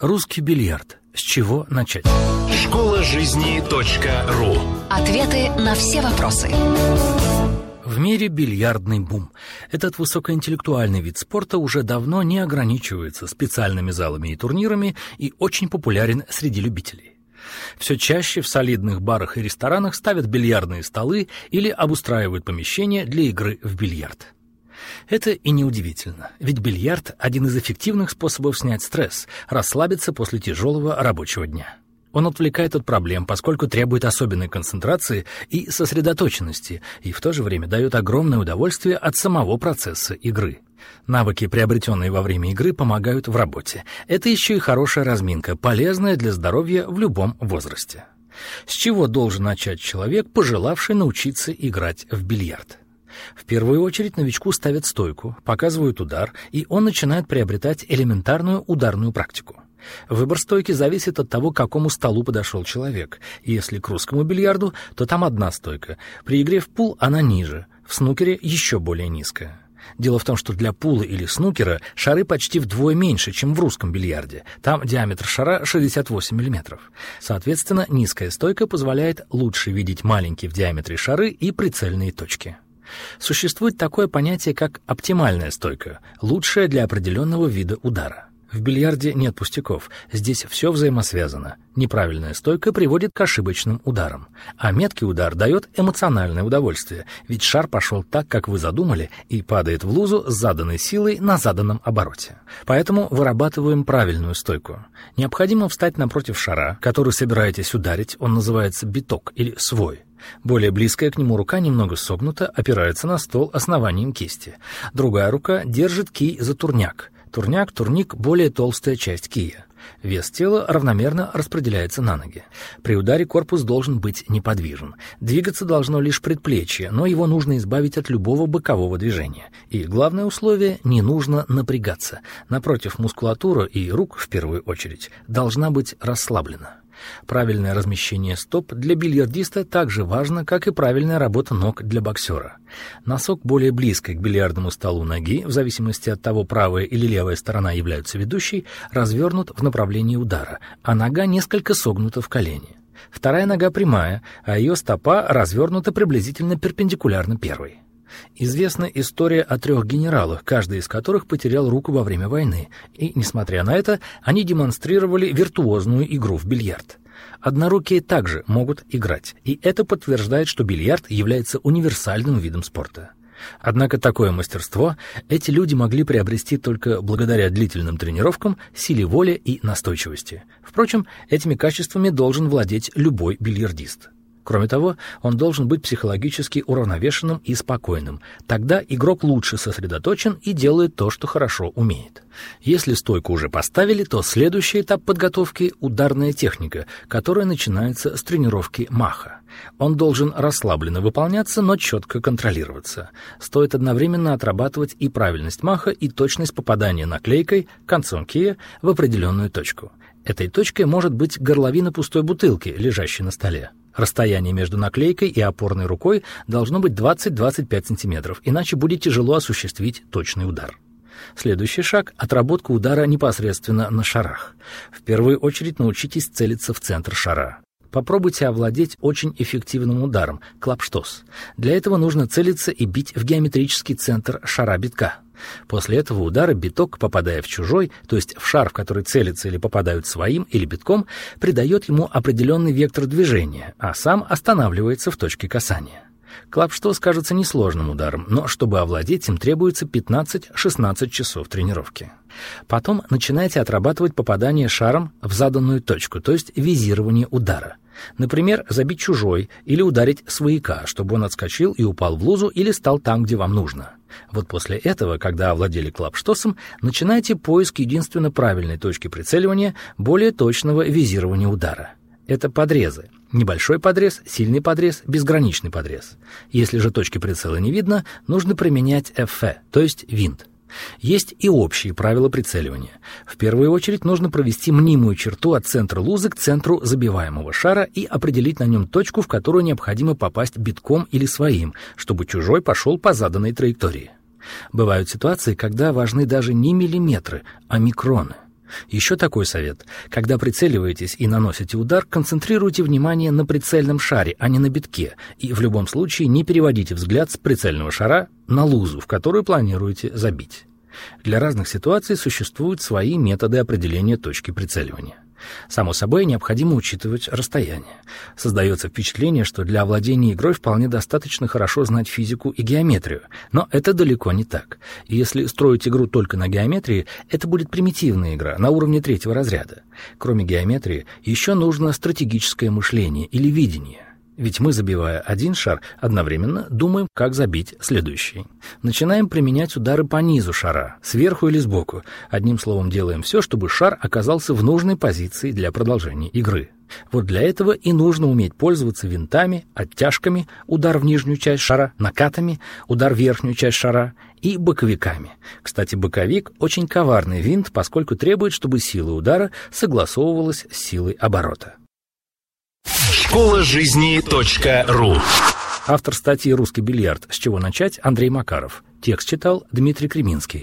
Русский бильярд. С чего начать? Школа жизни .ру Ответы на все вопросы. В мире бильярдный бум. Этот высокоинтеллектуальный вид спорта уже давно не ограничивается специальными залами и турнирами и очень популярен среди любителей. Все чаще в солидных барах и ресторанах ставят бильярдные столы или обустраивают помещения для игры в бильярд. Это и неудивительно, ведь бильярд – один из эффективных способов снять стресс, расслабиться после тяжелого рабочего дня. Он отвлекает от проблем, поскольку требует особенной концентрации и сосредоточенности, и в то же время дает огромное удовольствие от самого процесса игры. Навыки, приобретенные во время игры, помогают в работе. Это еще и хорошая разминка, полезная для здоровья в любом возрасте. С чего должен начать человек, пожелавший научиться играть в бильярд? В первую очередь новичку ставят стойку, показывают удар, и он начинает приобретать элементарную ударную практику. Выбор стойки зависит от того, к какому столу подошел человек. Если к русскому бильярду, то там одна стойка. При игре в пул она ниже, в снукере еще более низкая. Дело в том, что для пула или снукера шары почти вдвое меньше, чем в русском бильярде. Там диаметр шара 68 мм. Соответственно, низкая стойка позволяет лучше видеть маленькие в диаметре шары и прицельные точки. Существует такое понятие, как оптимальная стойка, лучшая для определенного вида удара. В бильярде нет пустяков, здесь все взаимосвязано. Неправильная стойка приводит к ошибочным ударам, а меткий удар дает эмоциональное удовольствие, ведь шар пошел так, как вы задумали, и падает в лузу с заданной силой на заданном обороте. Поэтому вырабатываем правильную стойку. Необходимо встать напротив шара, который собираетесь ударить, он называется биток или свой. Более близкая к нему рука немного согнута, опирается на стол основанием кисти. Другая рука держит кий за турняк. Турняк, турник — более толстая часть кия. Вес тела равномерно распределяется на ноги. При ударе корпус должен быть неподвижен. Двигаться должно лишь предплечье, но его нужно избавить от любого бокового движения. И главное условие — не нужно напрягаться. Напротив, мускулатура и рук, в первую очередь, должна быть расслаблена. Правильное размещение стоп для бильярдиста так же важно, как и правильная работа ног для боксера. Носок более близко к бильярдному столу ноги, в зависимости от того, правая или левая сторона являются ведущей, развернут в направлении удара, а нога несколько согнута в колени. Вторая нога прямая, а ее стопа развернута приблизительно перпендикулярно первой. Известна история о трех генералах, каждый из которых потерял руку во время войны, и, несмотря на это, они демонстрировали виртуозную игру в бильярд. Однорукие также могут играть, и это подтверждает, что бильярд является универсальным видом спорта. Однако такое мастерство эти люди могли приобрести только благодаря длительным тренировкам, силе воли и настойчивости. Впрочем, этими качествами должен владеть любой бильярдист. Кроме того, он должен быть психологически уравновешенным и спокойным. Тогда игрок лучше сосредоточен и делает то, что хорошо умеет. Если стойку уже поставили, то следующий этап подготовки — ударная техника, которая начинается с тренировки маха. Он должен расслабленно выполняться, но четко контролироваться. Стоит одновременно отрабатывать и правильность маха, и точность попадания наклейкой, концом кия, в определенную точку. Этой точкой может быть горловина пустой бутылки, лежащей на столе. Расстояние между наклейкой и опорной рукой должно быть 20-25 см, иначе будет тяжело осуществить точный удар. Следующий шаг — отработка удара непосредственно на шарах. В первую очередь научитесь целиться в центр шара. Попробуйте овладеть очень эффективным ударом — клапштос. Для этого нужно целиться и бить в геометрический центр шара битка — После этого удара биток, попадая в чужой, то есть в шар, в который целится или попадают своим или битком, придает ему определенный вектор движения, а сам останавливается в точке касания. Клапштос кажется несложным ударом, но чтобы овладеть им требуется 15-16 часов тренировки. Потом начинайте отрабатывать попадание шаром в заданную точку, то есть визирование удара – Например, забить чужой или ударить свояка, чтобы он отскочил и упал в лузу или стал там, где вам нужно. Вот после этого, когда овладели клапштосом, начинайте поиск единственно правильной точки прицеливания, более точного визирования удара. Это подрезы. Небольшой подрез, сильный подрез, безграничный подрез. Если же точки прицела не видно, нужно применять ФФ, то есть винт. Есть и общие правила прицеливания. В первую очередь нужно провести мнимую черту от центра лузы к центру забиваемого шара и определить на нем точку, в которую необходимо попасть битком или своим, чтобы чужой пошел по заданной траектории. Бывают ситуации, когда важны даже не миллиметры, а микроны. Еще такой совет. Когда прицеливаетесь и наносите удар, концентрируйте внимание на прицельном шаре, а не на битке, и в любом случае не переводите взгляд с прицельного шара на лузу, в которую планируете забить. Для разных ситуаций существуют свои методы определения точки прицеливания. Само собой, необходимо учитывать расстояние. Создается впечатление, что для овладения игрой вполне достаточно хорошо знать физику и геометрию, но это далеко не так. И если строить игру только на геометрии, это будет примитивная игра на уровне третьего разряда. Кроме геометрии, еще нужно стратегическое мышление или видение. Ведь мы, забивая один шар, одновременно думаем, как забить следующий. Начинаем применять удары по низу шара, сверху или сбоку. Одним словом, делаем все, чтобы шар оказался в нужной позиции для продолжения игры. Вот для этого и нужно уметь пользоваться винтами, оттяжками, удар в нижнюю часть шара, накатами, удар в верхнюю часть шара и боковиками. Кстати, боковик — очень коварный винт, поскольку требует, чтобы сила удара согласовывалась с силой оборота. Школа жизни .ру Автор статьи «Русский бильярд. С чего начать?» Андрей Макаров. Текст читал Дмитрий Креминский.